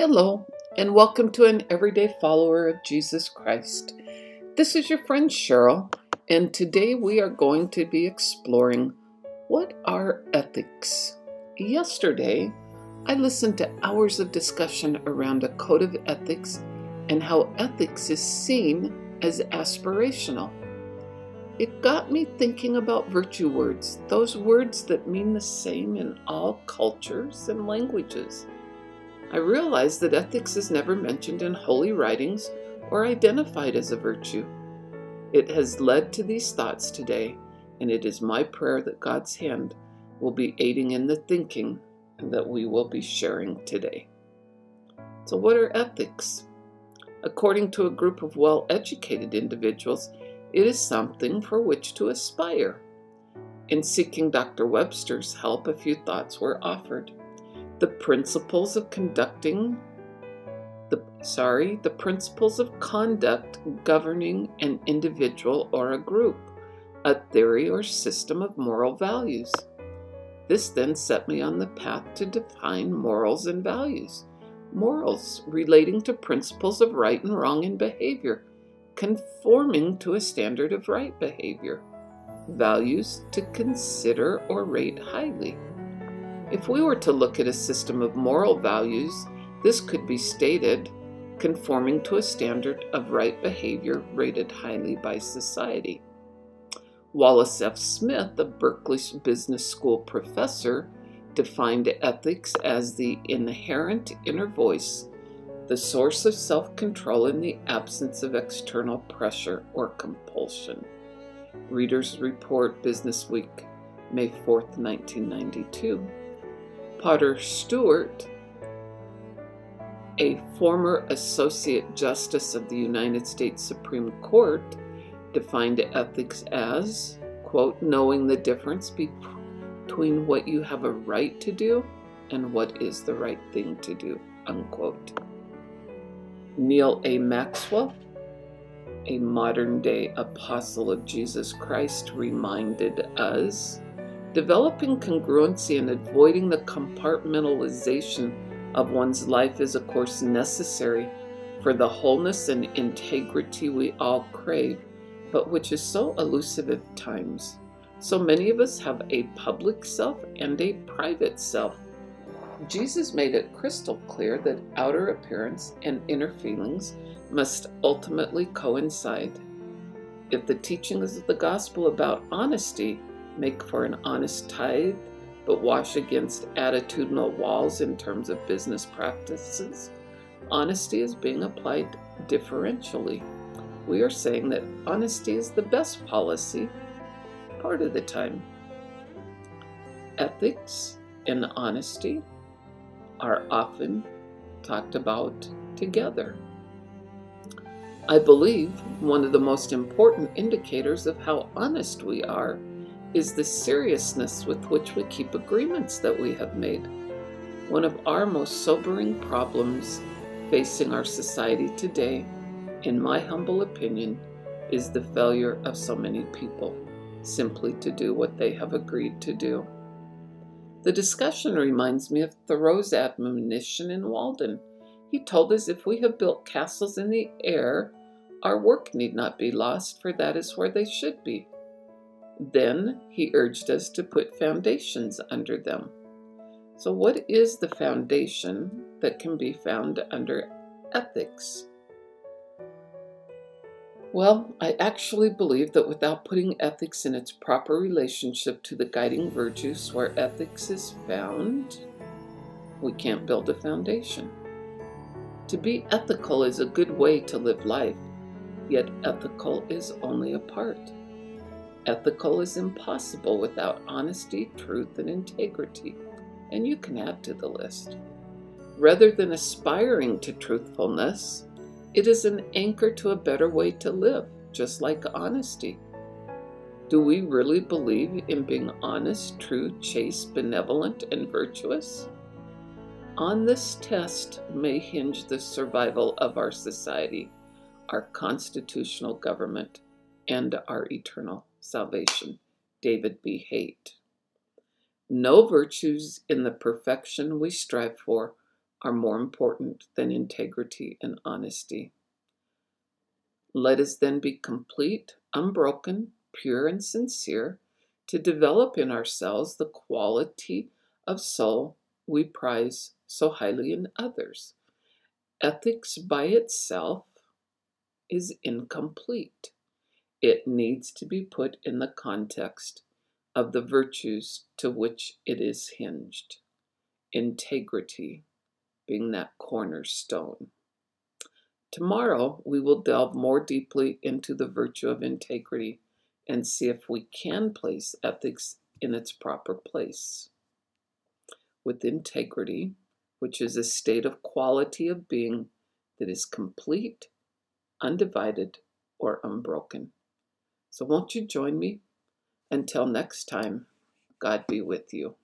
Hello, and welcome to an everyday follower of Jesus Christ. This is your friend Cheryl, and today we are going to be exploring what are ethics. Yesterday, I listened to hours of discussion around a code of ethics and how ethics is seen as aspirational. It got me thinking about virtue words, those words that mean the same in all cultures and languages. I realize that ethics is never mentioned in holy writings or identified as a virtue. It has led to these thoughts today, and it is my prayer that God's hand will be aiding in the thinking that we will be sharing today. So, what are ethics? According to a group of well educated individuals, it is something for which to aspire. In seeking Dr. Webster's help, a few thoughts were offered the principles of conducting the sorry the principles of conduct governing an individual or a group a theory or system of moral values. This then set me on the path to define morals and values. Morals relating to principles of right and wrong in behavior conforming to a standard of right behavior. Values to consider or rate highly if we were to look at a system of moral values, this could be stated conforming to a standard of right behavior rated highly by society. Wallace F. Smith, a Berkeley Business School professor, defined ethics as the inherent inner voice, the source of self control in the absence of external pressure or compulsion. Reader's Report Business Week, May 4, 1992. Potter Stewart, a former Associate Justice of the United States Supreme Court, defined ethics as, quote, knowing the difference between what you have a right to do and what is the right thing to do, unquote. Neal A. Maxwell, a modern day apostle of Jesus Christ, reminded us Developing congruency and avoiding the compartmentalization of one's life is, of course, necessary for the wholeness and integrity we all crave, but which is so elusive at times. So many of us have a public self and a private self. Jesus made it crystal clear that outer appearance and inner feelings must ultimately coincide. If the teachings of the gospel about honesty make for an honest tithe, but wash against attitudinal walls in terms of business practices. Honesty is being applied differentially. We are saying that honesty is the best policy part of the time. Ethics and honesty are often talked about together. I believe one of the most important indicators of how honest we are is the seriousness with which we keep agreements that we have made. One of our most sobering problems facing our society today, in my humble opinion, is the failure of so many people simply to do what they have agreed to do. The discussion reminds me of Thoreau's admonition in Walden. He told us if we have built castles in the air, our work need not be lost, for that is where they should be. Then he urged us to put foundations under them. So, what is the foundation that can be found under ethics? Well, I actually believe that without putting ethics in its proper relationship to the guiding virtues where ethics is found, we can't build a foundation. To be ethical is a good way to live life, yet ethical is only a part. Ethical is impossible without honesty, truth, and integrity, and you can add to the list. Rather than aspiring to truthfulness, it is an anchor to a better way to live, just like honesty. Do we really believe in being honest, true, chaste, benevolent, and virtuous? On this test may hinge the survival of our society, our constitutional government, and our eternal salvation. David B. Haight. No virtues in the perfection we strive for are more important than integrity and honesty. Let us then be complete, unbroken, pure, and sincere to develop in ourselves the quality of soul we prize so highly in others. Ethics by itself is incomplete. It needs to be put in the context of the virtues to which it is hinged. Integrity being that cornerstone. Tomorrow, we will delve more deeply into the virtue of integrity and see if we can place ethics in its proper place. With integrity, which is a state of quality of being that is complete, undivided, or unbroken. So, won't you join me? Until next time, God be with you.